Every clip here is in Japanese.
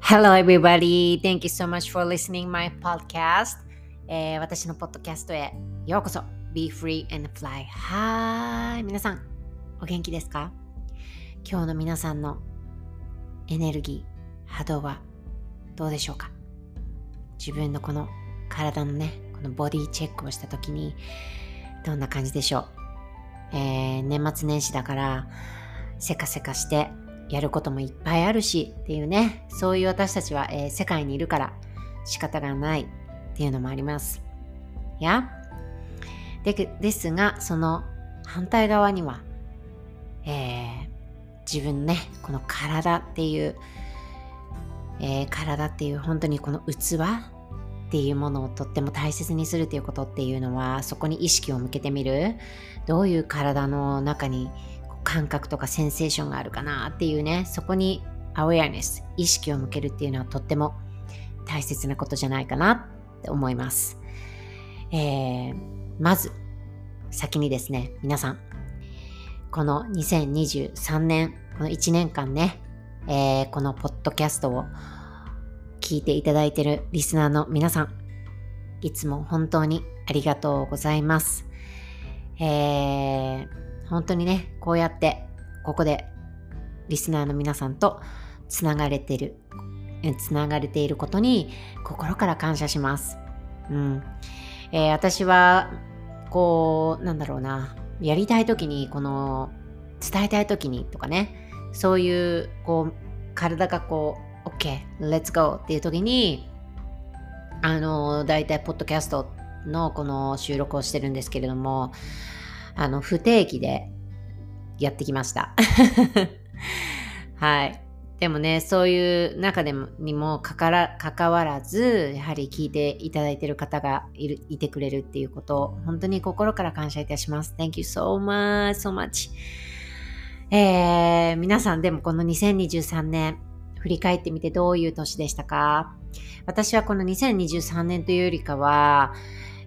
Hello everybody! Thank you so much for listening my podcast、えー、私のポッドキャストへようこそ。Be free and fly. Hi! 皆さん、お元気ですか？今日の皆さんのエネルギー、波動はどうでしょうか？自分のこの体のね、このボディチェックをした時にどんな感じでしょう、えー、年末年始だからせかせかしてやることもいっぱいあるしっていうね、そういう私たちは、えー、世界にいるから仕方がないっていうのもあります。や。でですが、その反対側には、えー、自分ね、この体っていう、えー、体っていう本当にこの器っていうものをとっても大切にするっていうことっていうのはそこに意識を向けてみる。どういう体の中に感覚とかセンセーションがあるかなっていうねそこにアウェアネス意識を向けるっていうのはとっても大切なことじゃないかなって思います、えー、まず先にですね皆さんこの2023年この1年間ね、えー、このポッドキャストを聞いていただいてるリスナーの皆さんいつも本当にありがとうございます、えー本当にね、こうやってここでリスナーの皆さんとつながれてる、つながれていることに心から感謝します。うん。えー、私は、こう、なんだろうな、やりたい時に、この、伝えたい時にとかね、そういう、こう、体がこう、OK、let's go っていう時に、あの、大体、ポッドキャストのこの収録をしてるんですけれども、あの、不定期でやってきました。はい。でもね、そういう中でもにもかから関わらず、やはり聞いていただいている方がいるいてくれるっていうことを、本当に心から感謝いたします。Thank you so much, so much. えー、皆さんでもこの2023年、振り返ってみてどういう年でしたか？私はこの2023年というよりかは、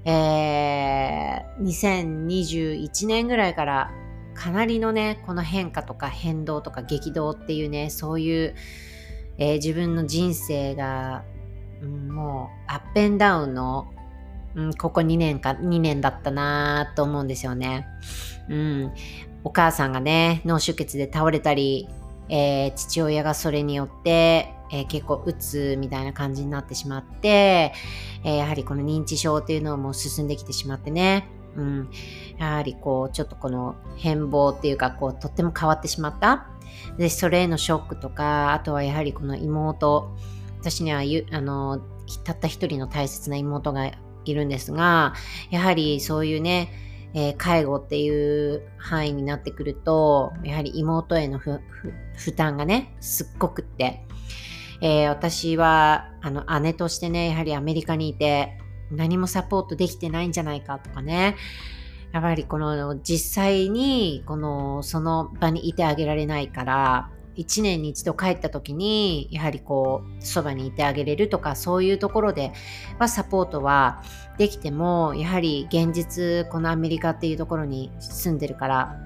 えー、2021年ぐらいからかなりのね、この変化とか変動とか激動っていうね、そういう、えー、自分の人生が、うん、もうアップンダウンの、うん、ここ2年か、2年だったなと思うんですよね。うん。お母さんがね、脳出血で倒れたり、えー、父親がそれによって、えー、結構うつみたいな感じになってしまって、えー、やはりこの認知症っていうのはもう進んできてしまってね、うん、やはりこうちょっとこの変貌っていうかこうとっても変わってしまった。でそれへのショックとかあとはやはりこの妹。私にはあのたった一人の大切な妹がいるんですがやはりそういうねえー、介護っていう範囲になってくるとやはり妹への負担がねすっごくって。えー、私はあの姉としてね、やはりアメリカにいて何もサポートできてないんじゃないかとかね、やはりこの実際にこのその場にいてあげられないから、1年に一度帰った時にやはりこうそばにいてあげれるとかそういうところではサポートはできてもやはり現実このアメリカっていうところに住んでるから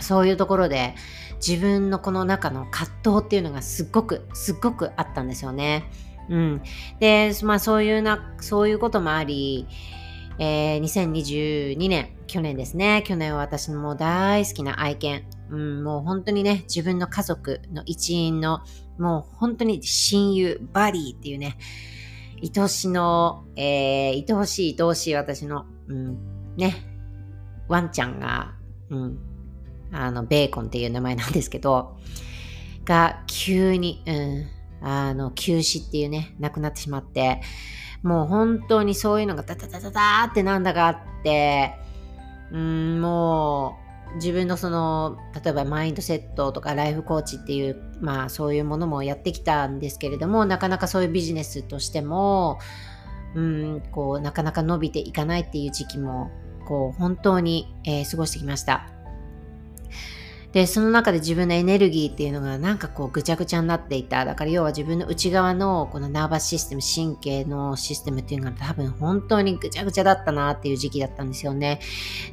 そういうところで自分のこの中の葛藤っていうのがすっごくすっごくあったんですよね。うん、で、まあそういうな、そういうこともあり、えー、2022年、去年ですね。去年は私のもう大好きな愛犬。うん、もう本当にね、自分の家族の一員の、もう本当に親友、バディっていうね、愛しの、えー、愛おしい愛おしい私の、うん、ね、ワンちゃんが、うん、あの、ベーコンっていう名前なんですけど、が急に、うん、あの、休止っていうね、亡くなってしまって、もう本当にそういうのがダダダダダってなんだかあって、うん、もう自分のその、例えばマインドセットとかライフコーチっていう、まあそういうものもやってきたんですけれども、なかなかそういうビジネスとしても、うん、こう、なかなか伸びていかないっていう時期も、こう、本当に、えー、過ごしてきました。で、その中で自分のエネルギーっていうのがなんかこうぐちゃぐちゃになっていた。だから要は自分の内側のこのナーバスシステム、神経のシステムっていうのが多分本当にぐちゃぐちゃだったなっていう時期だったんですよね。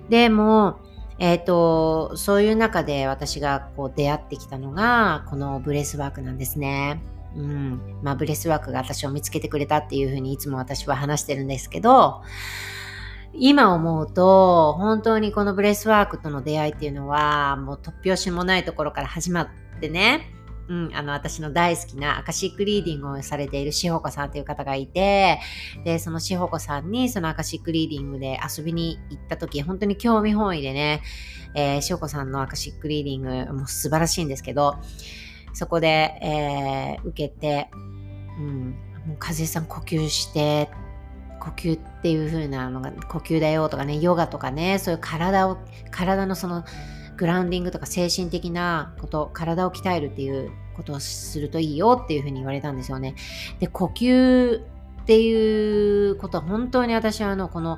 でも、えっ、ー、と、そういう中で私がこう出会ってきたのが、このブレスワークなんですね。うん。まあ、ブレスワークが私を見つけてくれたっていうふうにいつも私は話してるんですけど、今思うと、本当にこのブレスワークとの出会いっていうのは、もう突拍子もないところから始まってね、うん、あの、私の大好きなアカシックリーディングをされているしほこさんという方がいて、で、そのしほこさんにそのアカシックリーディングで遊びに行った時、本当に興味本位でね、えー、しほこさんのアカシックリーディングも素晴らしいんですけど、そこで、えー、受けて、うん、もう和江さん呼吸して、呼吸っていう風なのが呼吸だよとかね、ヨガとかね、そういう体を、体のその、グラウンディングとか精神的なこと、体を鍛えるっていうことをするといいよっていう風に言われたんですよね。で、呼吸っていうことは本当に私はあの、この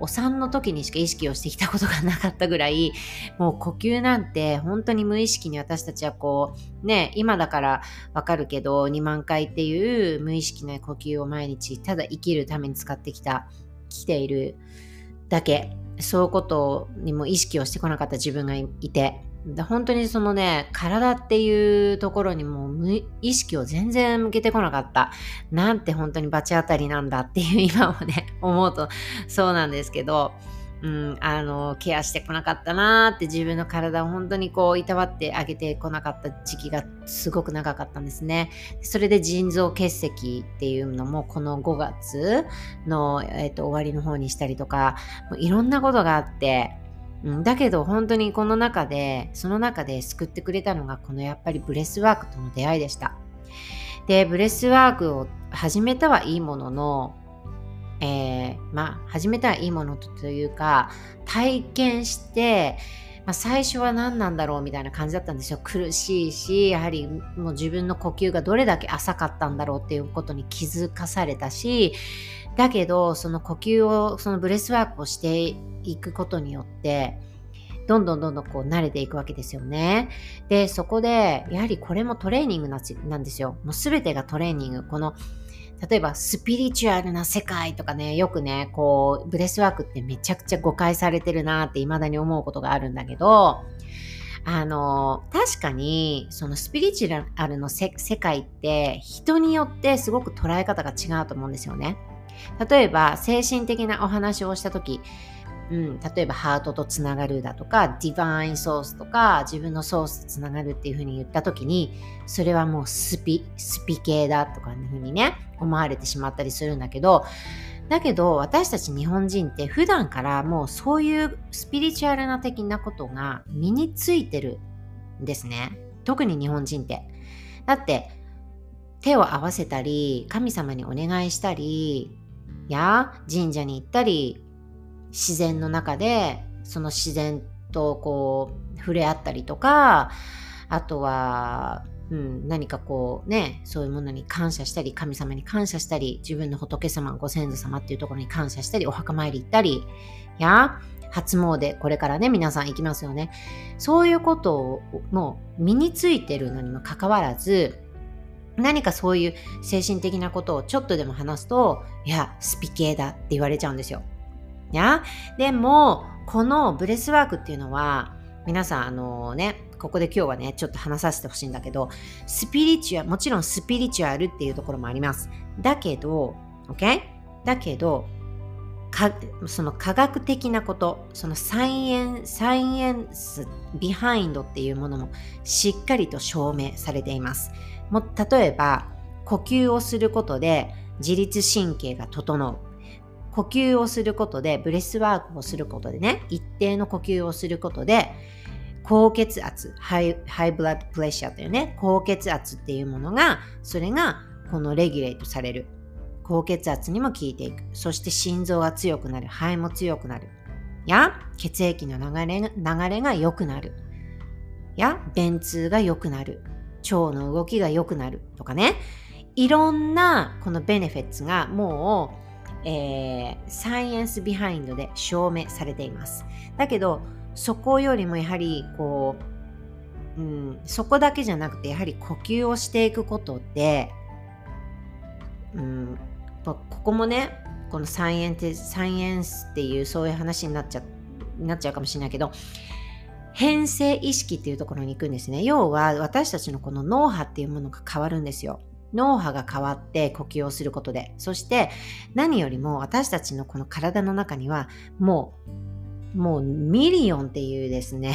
お産の時にしか意識をしてきたことがなかったぐらい、もう呼吸なんて本当に無意識に私たちはこう、ね、今だからわかるけど、2万回っていう無意識な呼吸を毎日ただ生きるために使ってきた、来ているだけ。そういうことにも意識をしてこなかった自分がいて。で本当にそのね体っていうところにも無意識を全然向けてこなかったなんて本当に罰当たりなんだっていう 今もね思うとそうなんですけどうん、あの、ケアしてこなかったなーって自分の体を本当にこう、いたわってあげてこなかった時期がすごく長かったんですね。それで腎臓結石っていうのもこの5月の、えーと、終わりの方にしたりとか、もういろんなことがあって、だけど本当にこの中で、その中で救ってくれたのがこのやっぱりブレスワークとの出会いでした。で、ブレスワークを始めたはいいものの、えー、まあ始めたらいいものというか体験して、まあ、最初は何なんだろうみたいな感じだったんですよ苦しいしやはりもう自分の呼吸がどれだけ浅かったんだろうっていうことに気づかされたしだけどその呼吸をそのブレスワークをしていくことによってどんどんどんどんこう慣れていくわけですよね。で、そこで、やはりこれもトレーニングなんですよ。もうすべてがトレーニング。この例えばスピリチュアルな世界とかね、よくね、こう、ブレスワークってめちゃくちゃ誤解されてるなって未だに思うことがあるんだけど、あの、確かに、そのスピリチュアルの世界って人によってすごく捉え方が違うと思うんですよね。例えば、精神的なお話をしたとき、うん、例えばハートとつながるだとかディバインソースとか自分のソースとつながるっていうふうに言った時にそれはもうスピスピ系だとかいうふうにね思われてしまったりするんだけどだけど私たち日本人って普段からもうそういうスピリチュアルな的なことが身についてるんですね。特に日本人って。だって手を合わせたり神様にお願いしたりや神社に行ったり自然の中でその自然とこう触れ合ったりとかあとは、うん、何かこうねそういうものに感謝したり神様に感謝したり自分の仏様ご先祖様っていうところに感謝したりお墓参り行ったりや初詣これからね皆さん行きますよね。そういうことをもう身についてるのにもかかわらず何かそういう精神的なことをちょっとでも話すといやスピ系だって言われちゃうんですよいやでも、このブレスワークっていうのは、皆さん、あのね、ここで今日はね、ちょっと話させてほしいんだけど、スピリチュアル、もちろんスピリチュアルっていうところもあります。だけど、OK? だけど、かその科学的なこと、その science science behind っていうものもしっかりと証明されています。も例えば、呼吸をすることで自律神経が整う。呼吸をすることで、ブレスワークをすることでね、一定の呼吸をすることで、高血圧、 high high blood pressure というね、高血圧っていうものが、それがこの regulate される。高血圧にも効いていく。そして心臓が強くなる。肺も強くなる。や、血液の流れ流れが良くなる。や、便通が良くなる。腸の動きが良くなる。とかね。いろんなこのベネフィッツがもうえー、サイエンスビハインドで証明されています。だけど、そこよりもやはりこう、うん、そこだけじゃなくてやはり呼吸をしていくことで、うん、ここもねこの science science っていうそういう話になっちゃなっちゃうかもしれないけど変性意識っていうところに行くんですね。要は私たちのこの脳波っていうものが変わるんですよ。脳波が変わって呼吸をすることで。そして何よりも私たちのこの体の中にはもう、もう million っていうですね、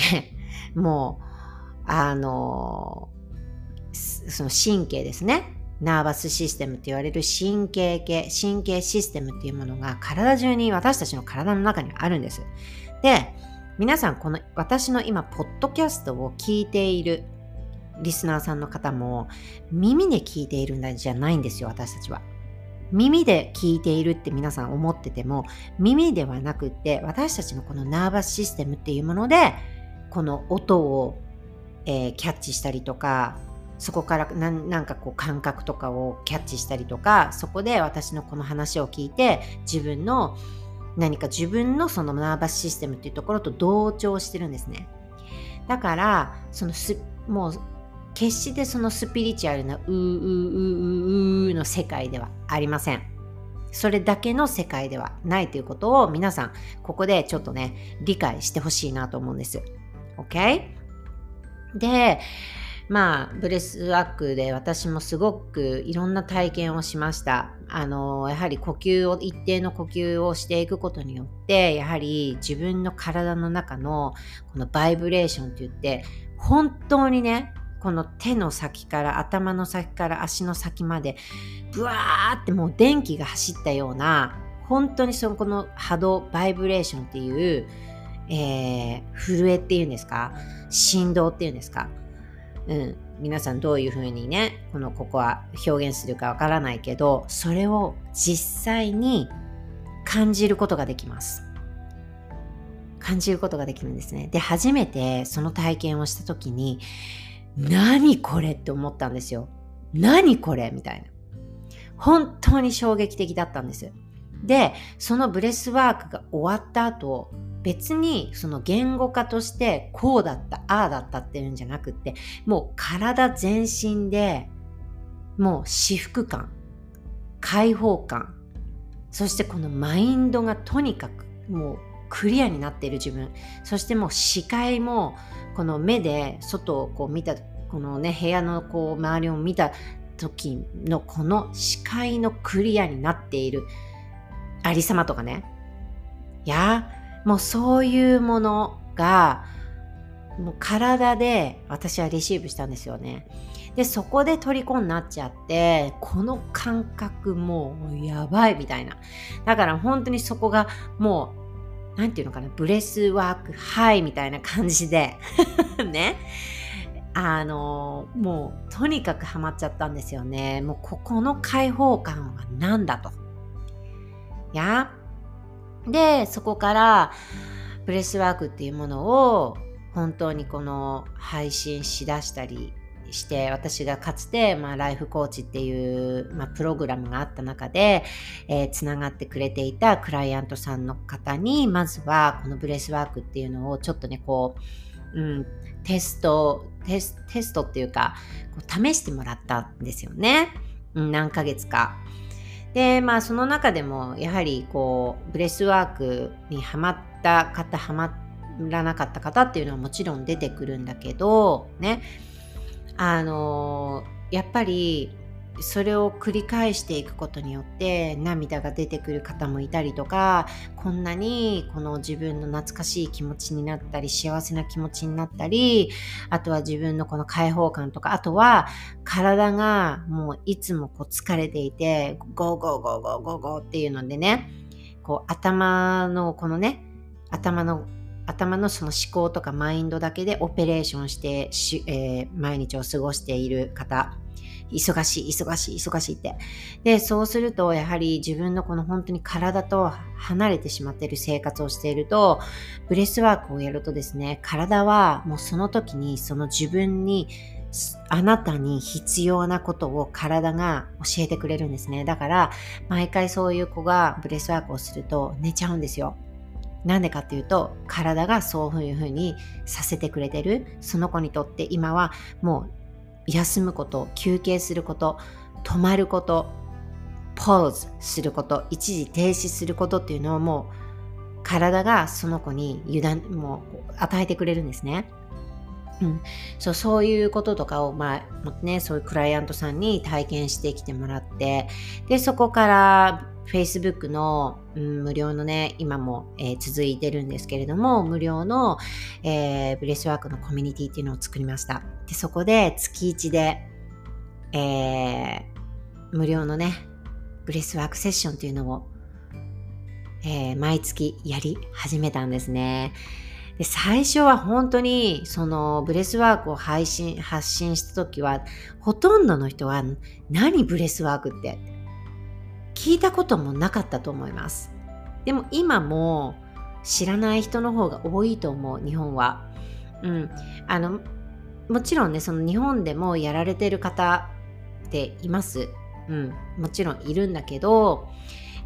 もう、あの、その神経ですね。ナーバスシステムって言われる神経系、神経システムっていうものが体中に私たちの体の中にあるんです。で、皆さんこの私の今、ポッドキャストを聞いているリスナーさんの方も耳で聞いているんじゃないんですよ、私たちは。耳で聞いているって皆さん思ってても耳ではなくって私たちのこのナーバスシステムっていうものでこの音を、えー、キャッチしたりとかそこからなんかこう感覚とかをキャッチしたりとかそこで私のこの話を聞いて自分の何か自分のそのナーバスシステムっていうところと同調してるんですね。だからそのすもう決してそのスピリチュアルなうーうーうーうーの世界ではありません。それだけの世界ではないということを皆さんここでちょっとね理解してほしいなと思うんです。OK? でまあブレスワークで私もすごくいろんな体験をしました。あのやはり呼吸を一定の呼吸をしていくことによってやはり自分の体の中のこのバイブレーションって言って本当にねこの手の先から頭の先から足の先までブワーってもう電気が走ったような本当にそのこの波動バイブレーションっていう、えー、震えっていうんですか？振動っていうんですかうん、皆さんどういうふうにねこのここは表現するかわからないけどそれを実際に感じることができます。感じることができるんですね。で初めてその体験をした時に何これって思ったんですよ。何これみたいな。本当に衝撃的だったんです。でそのブレスワークが終わった後別にその言語化としてこうだった、ああだったっていうんじゃなくって、もう体全身でもう至福感、解放感、そしてこのマインドがとにかくもうクリアになっている自分、そしてもう視界もこの目で外をこう見た、このね、部屋のこう周りを見た時のこの視界のクリアになっているありさまとかね。いや、もうそういうものがもう体で私はレシーブしたんですよね。で、そこで虜になっちゃって、この感覚もうやばいみたいな。だから本当にそこがもう、なんていうのかな、ブレスワークハイみたいな感じで ね。あの、もうとにかくハマっちゃったんですよね。もうここの開放感は何だと。いや、で、そこからブレスワークっていうものを本当にこの配信しだしたりして私がかつて、まあ、ライフコーチっていう、まあ、プログラムがあった中で、えー、つながってくれていたクライアントさんの方にまずはこのブレスワークっていうのをちょっとねこう、うん、テストテステストっていうかこう試してもらったんですよね、うん、何ヶ月か。でまあその中でもやはりこうブレスワークにはまった方はまらなかった方っていうのはもちろん出てくるんだけどね。あのやっぱりそれを繰り返していくことによって涙が出てくる方もいたりとかこんなにこの自分の懐かしい気持ちになったり幸せな気持ちになったりあとは自分のこの解放感とかあとは体がもういつもこう疲れていて go go go go go go っていうのでねこう頭のこのね頭の頭のその思考とかマインドだけでオペレーションしてえー、毎日を過ごしている方忙しい、忙しい、忙しいって。で、そうすると、やはり自分のこの本当に体と離れてしまっている生活をしていると、ブレスワークをやるとですね、体はもうその時にその自分にあなたに必要なことを体が教えてくれるんですね。だから、毎回そういう子がブレスワークをすると寝ちゃうんですよ。なんでかっていうと、体がそういうふうにさせてくれてる。その子にとって今はもう休むこと、休憩すること、止まること、ポーズすること、一時停止することっていうのはもう体がその子に油断もう与えてくれるんですね。うん、そうそういうこととかを、まあね、そういうクライアントさんに体験してきてもらってでそこから Facebook の、うん、無料のね今も、えー、続いてるんですけれども無料の、えー、ブレスワークのコミュニティっていうのを作りましたでそこで月1で、えー、無料のねブレスワークセッションっていうのを、え毎月やり始めたんですね。で最初は本当にそのブレスワークを配信発信した時はほとんどの人は何ブレスワークって聞いたこともなかったと思います。でも今も知らない人の方が多いと思う日本は。うん、あのもちろんねその日本でもやられてる方っています。うん、もちろんいるんだけど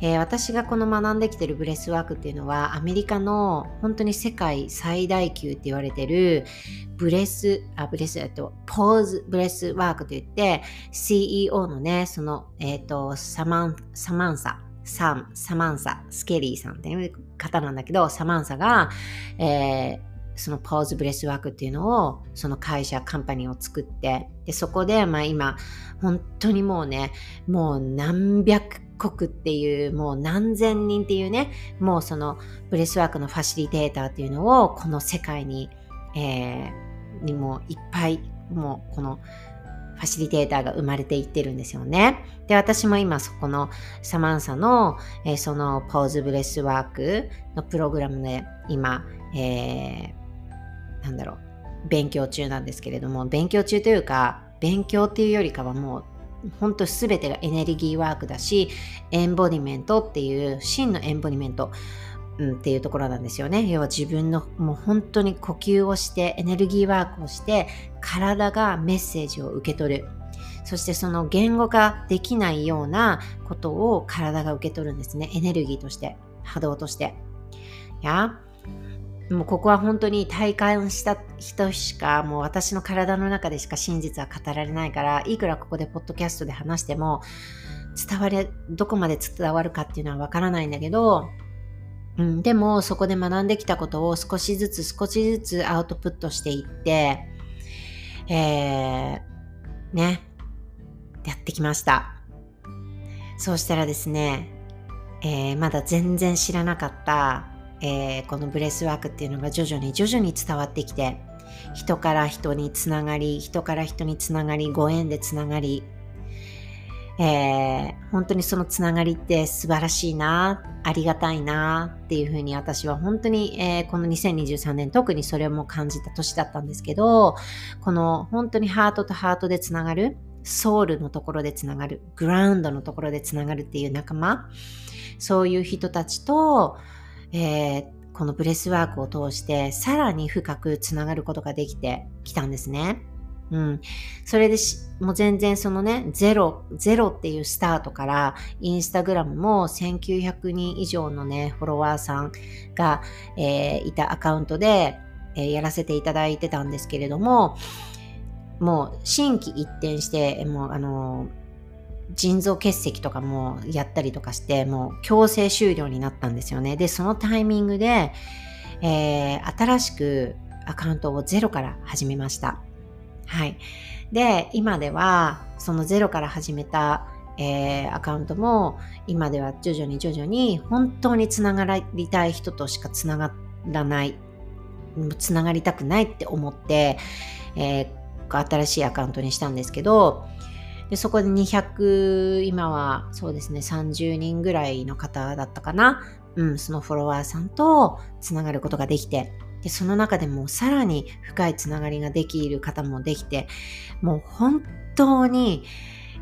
えー、私がこの学んできてるブレスワークっていうのはアメリカの本当に世界最大級って言われてるブレス、あ、ブレス、えっと、 Pause Breathwork といって CEO のね、その、えっ、と、サマン、サマンサ、サン、サマンサ、スケリーさんっていう方なんだけど、サマンサが、えー、その Pause Breathwork っていうのをその会社カンパニーを作ってでそこでまあ今本当にもうねもう何百国っていうもう何千人っていうねもうその breathwork のファシリテーターっていうのをこの世界に、えー、にもいっぱいもうこのファシリテーターが生まれていってるんですよね。で、私も今そこのサマンサの、えー、その Pause Breathwork のプログラムで今、えー、なんだろう、勉強中なんですけれども、勉強中というか、勉強っていうよりかはもう本当全てがエネルギーワークだし、 embodiment っていう、真の embodiment、うん、っていうところなんですよね。要は自分のもう本当に呼吸をして、エネルギーワークをして、体がメッセージを受け取る。そしてその言語化できないようなことを体が受け取るんですね。エネルギーとして、波動として。やもうここは本当に体感した人しかもう私の体の中でしか真実は語られないからいくらここでポッドキャストで話しても伝われどこまで伝わるかっていうのはわからないんだけど、うん、でもそこで学んできたことを少しずつ少しずつアウトプットしていってえー、ねやってきました。そうしたらですね、えー、まだ全然知らなかったえー、この breathwork っていうのが徐々に徐々に伝わってきて人から人につながり人から人につながりご縁でつながり、えー、本当にそのつながりって素晴らしいなありがたいなっていうふうに私は本当に、えー、この2023年特にそれも感じた年だったんですけどこの本当にハートとハートでつながるソウルのところでつながるグラウンドのところでつながるっていう仲間そういう人たちとえー、この breathwork を通してさらに深くつながることができてきたんですね。うん。それでもう全然そのね、ゼロ、ゼロっていうスタートから、インスタグラムも1900人以上のね、フォロワーさんが、えー、いたアカウントで、えー、やらせていただいてたんですけれども、もう心機一転して、もうあのー腎臓結石とかもやったりとかして、もう強制終了になったんですよね。で、そのタイミングで、えー、新しくアカウントをゼロから始めました。はい。で、今では、そのゼロから始めた、えー、アカウントも、今では徐々に徐々に、本当につながりたい人としかつながらない、つながりたくないって思って、えー、新しいアカウントにしたんですけど、でそこで200今はそうですね30人ぐらいの方だったかな、うん、そのフォロワーさんとつながることができてでその中でもさらに深いつながりができる方もできてもう本当に、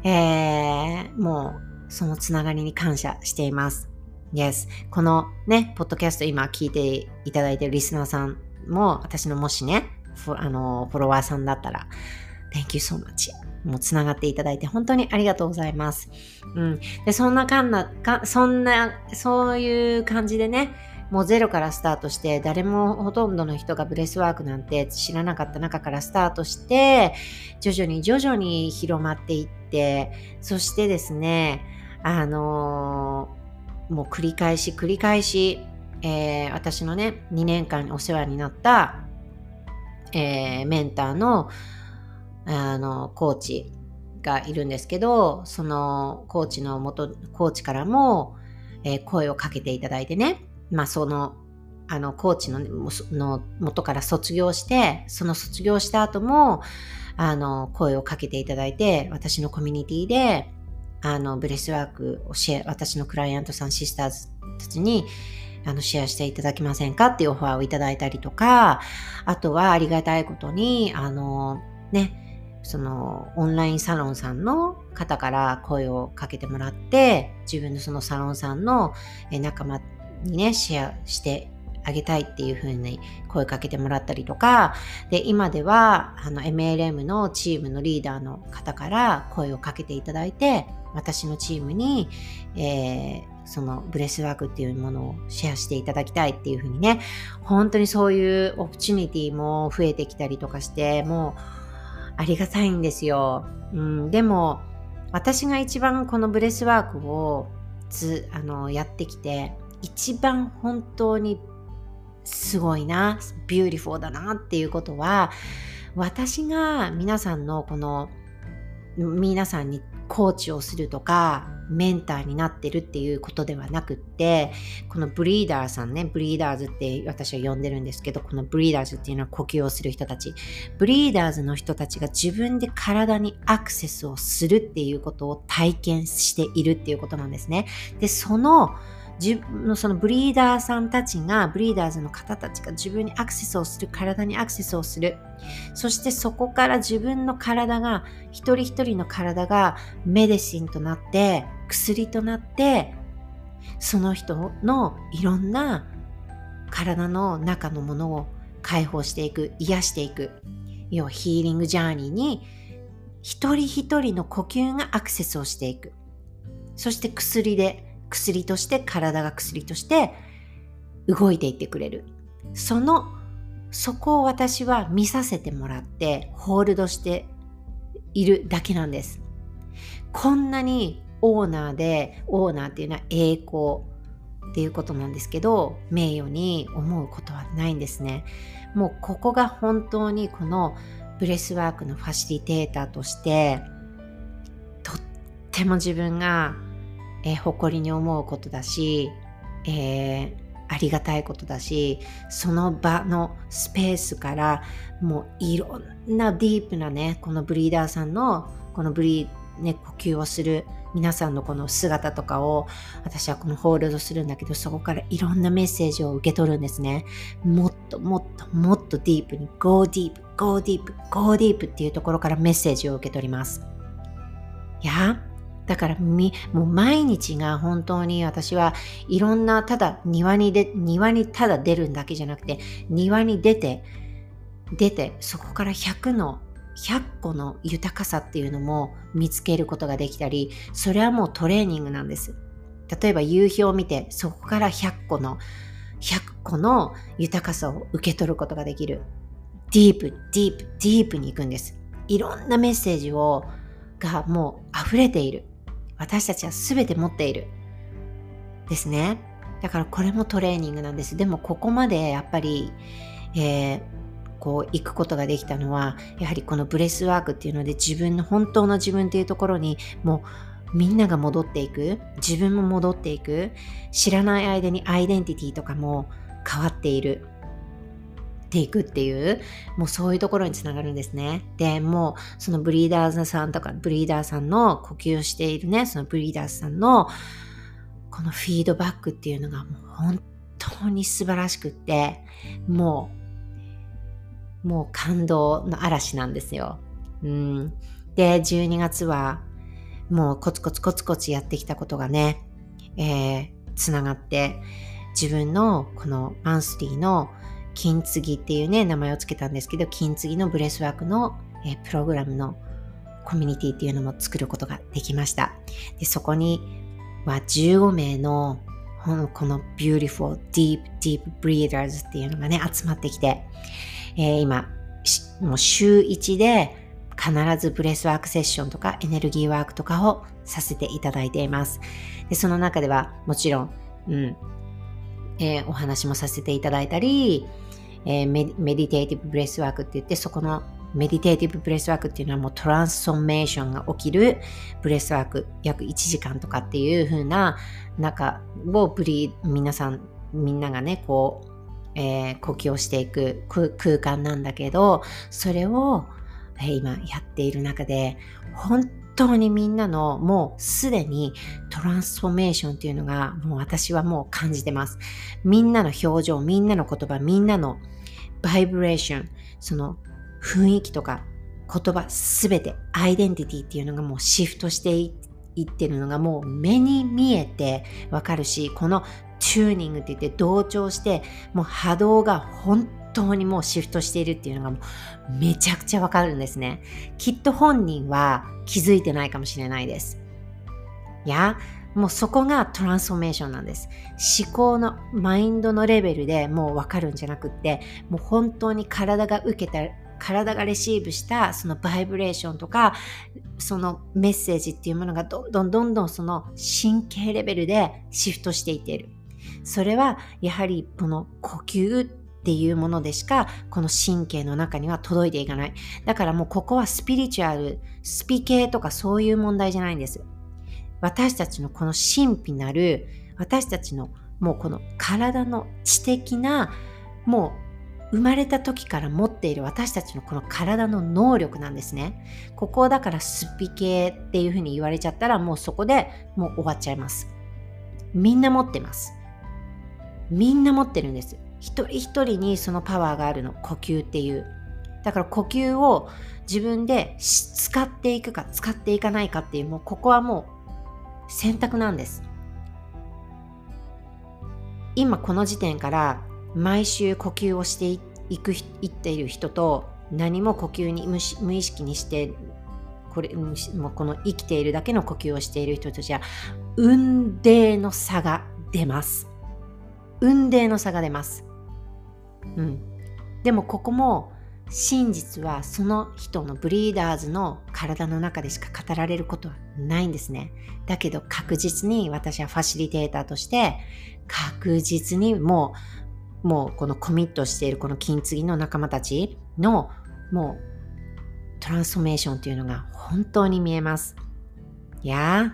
えー、もうそのつながりに感謝しています。Yes. このね、ポッドキャスト今聞いていただいているリスナーさんも私のもしね、あのフォロワーさんだったら Thank you so much. もうつながっていただいて本当にありがとうございます。うん。で、そんなかんな、かそんな、そういう感じでね、もうゼロからスタートして、誰もほとんどの人が breathwork なんて知らなかった中からスタートして、徐々に徐々に広まっていって、そしてですね、あのー、もう繰り返し繰り返し、えー、私のね、2年間お世話になった、えー、メンターの、あの、コーチがいるんですけど、そのコーチの元、コーチからも、えー、声をかけていただいてね、まあその、あの、コーチのの元から卒業して、その卒業した後も、あの、声をかけていただいて、私のコミュニティで、あの、 breathwork をシェア、私のクライアントさん、 sisters たちに、あの、シェアしていただけませんかっていうオファーをいただいたりとか、あとはありがたいことに、あの、ね、そのオンラインサロンさんの方から声をかけてもらって自分のそのサロンさんの仲間にねシェアしてあげたいっていう風に声かけてもらったりとかで今ではあの MLM のチームのリーダーの方から声をかけていただいて私のチームに、えー、その breathwork っていうものをシェアしていただきたいっていう風にね本当にそういう opportunity も増えてきたりとかしてもうありがたいんですよ。うん、でも私が一番この breathwork をつあのやってきて一番本当にすごいな beautiful だなっていうことは私が皆さんのこの皆さんにコーチをするとかメンターになってるっていうことではなくってこの breather さんね breathers って私は呼んでるんですけどこの breathers っていうのは呼吸をする人たち。ブリーダーズの人たちが自分で体にアクセスをするっていうことを体験しているっていうことなんですね。でその自分のそのブリーダーさんたちが、ブリーダーズの方たちが自分にアクセスをする、体にアクセスをする。そしてそこから自分の体が、一人一人の体がメデシンとなって、薬となって、その人のいろんな体の中のものを解放していく、癒していく。要はヒーリングジャーニーに一人一人の呼吸がアクセスをしていく。そして薬で薬として体が薬として動いていってくれる。そのそこを私は見させてもらってホールドしているだけなんです。こんなにオーナーでオーナーっていうのは栄光っていうことなんですけど名誉に思うことはないんですね。もうここが本当にこの breathwork のファシリテーターとしてとっても自分がえー、誇りに思うことだし、えー、ありがたいことだしその場のスペースからもういろんなディープなねこの breather さんのこのブリー、ね、呼吸をする皆さんのこの姿とかを私はこのホールドするんだけどそこからいろんなメッセージを受け取るんですね。もっともっともっとディープに Go deep, go deep, go deep っていうところからメッセージを受け取ります。いや？だからみ、もう毎日が本当に私はいろんな、ただ庭にで、庭にただ出るだけじゃなくて、庭に出て、出て、そこから100の、100個の豊かさっていうのも見つけることができたり、それはもうトレーニングなんです。例えば夕日を見て、そこから100個の、100個の豊かさを受け取ることができる。ディープ、ディープ、ディープに行くんです。いろんなメッセージを、がもう溢れている。私たちは全て持っている。ですね。だからこれもトレーニングなんです。でもここまでやっぱり、えー、こう行くことができたのは、やはりこの breathwork っていうので自分の本当の自分っていうところにもうみんなが戻っていく、自分も戻っていく、知らない間にアイデンティティとかも変わっている。ていくっていう、もうそういうところにつながるんですね。で、もうその breathers さんとか、 breather さんの呼吸をしているね、その breathers さんのこのフィードバックっていうのがもう本当に素晴らしくって、もう、もう感動の嵐なんですよ。うん。で、12月はもうコツコツコツコツやってきたことがね、えー、つながって、自分のこのマンスリーの金継ぎっていうね、名前を付けたんですけど、金継ぎの breathwork の、え、プログラムのコミュニティっていうのも作ることができました。でそこには15名のこの Beautiful Deep Deep Breathers っていうのがね、集まってきて、えー、今、もう週1で必ず breathwork セッションとかエネルギーワークとかをさせていただいています。でその中ではもちろん、うん、えー、お話もさせていただいたり、えー、 meditative breathwork って言って、そこの meditative breathwork っていうのはもうトランスフォーメーションが起きるブレスワーク約1時間とかっていう風な中をブリ皆さんみんながねこう、えー、呼吸をしていく空間なんだけどそれを、えー、今やっている中で本当にみんなのもうすでにトランスフォーメーションっていうのがもう私はもう感じてます。みんなの表情みんなの言葉みんなのバイブレーションその雰囲気とか言葉すべてアイデンティティっていうのがもうシフトしていってるのがもう目に見えてわかるしこのチューニングって言って同調してもう波動が本当にもうシフトしているっていうのがもうめちゃくちゃわかるんですね。きっと本人は気づいてないかもしれないです。いやもうそこがトランスフォーメーションなんです。思考のマインドのレベルでもうわかるんじゃなくって、もう本当に体が受けた体がレシーブしたそのバイブレーションとかそのメッセージっていうものがどんどんどんどんその神経レベルでシフトしていっている。それはやはりこの呼吸っていうものでしかこの神経の中には届いていかない。だからもうここはスピリチュアルスピ系とかそういう問題じゃないんです。私たちのこの神秘なる私たちのもうこの体の知的なもう生まれた時から持っている私たちのこの体の能力なんですね。ここをだからスピ系っていうふうに言われちゃったらもうそこでもう終わっちゃいます。みんな持ってます。みんな持ってるんです。一人一人にそのパワーがあるの。呼吸っていう。だから呼吸を自分で使っていくか使っていかないかっていうもうここはもう選択なんです。今この時点から毎週呼吸をしていくいっている人と何も呼吸に無意識にしてこれもうこの生きているだけの呼吸をしている人たちは運命の差が出ます。運命の差が出ます。うん。でもここも真実はその人のブリーダーズの体の中でしか語られることはないんですね。だけど確実に私はファシリテーターとして確実にもうもうこのコミットしているこの金継ぎの仲間たちのもうトランスフォーメーションというのが本当に見えます。いや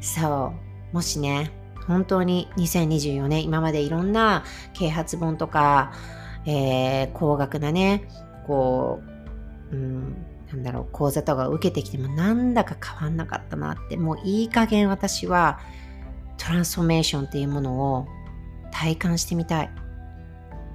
そう、もしね、本当に2024年、今までいろんな啓発本とか、えー、高額なね、こう、うん、なんだろう、講座とか受けてきてもなんだか変わんなかったなって、もういい加減私はトランスフォーメーションっていうものを体感してみたい。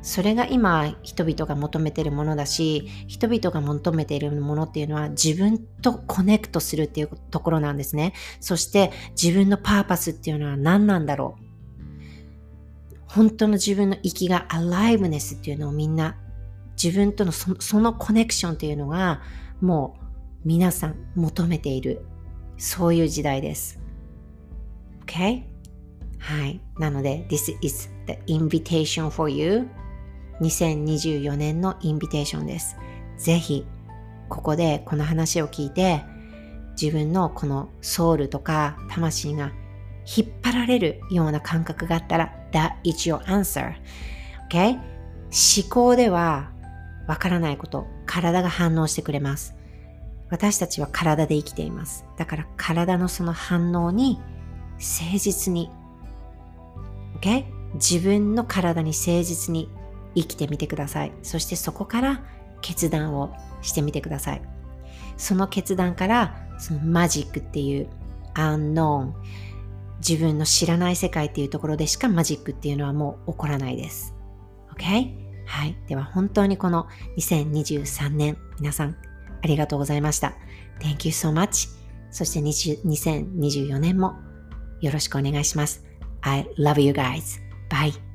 それが今人々が求めてるものだし人々が求めているものっていうのは自分とコネクトするっていうところなんですねそして自分のパーパスっていうのは何なんだろう本当の自分の息がアライブネスっていうのをみんな自分とのそのコネクションっていうのがもう皆さん求めているそういう時代です OK? はい。なので、This is the invitation for you. 2024年のインビテーションです。ぜひ、ここでこの話を聞いて、自分のこのソウルとか魂が引っ張られるような感覚があったら、That is your answer.OK? 思考ではわからないこと、体が反応してくれます。私たちは体で生きています。だから体のその反応に誠実に Okay? 自分の体に誠実に生きてみてください。そしてそこから決断をしてみてください。その決断からそのマジックっていうアンノーン自分の知らない世界っていうところでしかマジックっていうのはもう起こらないです。OK? はい。では本当にこの2023年皆さんありがとうございました。Thank you so much. そして2024年もよろしくお願いします。I love you guys. Bye.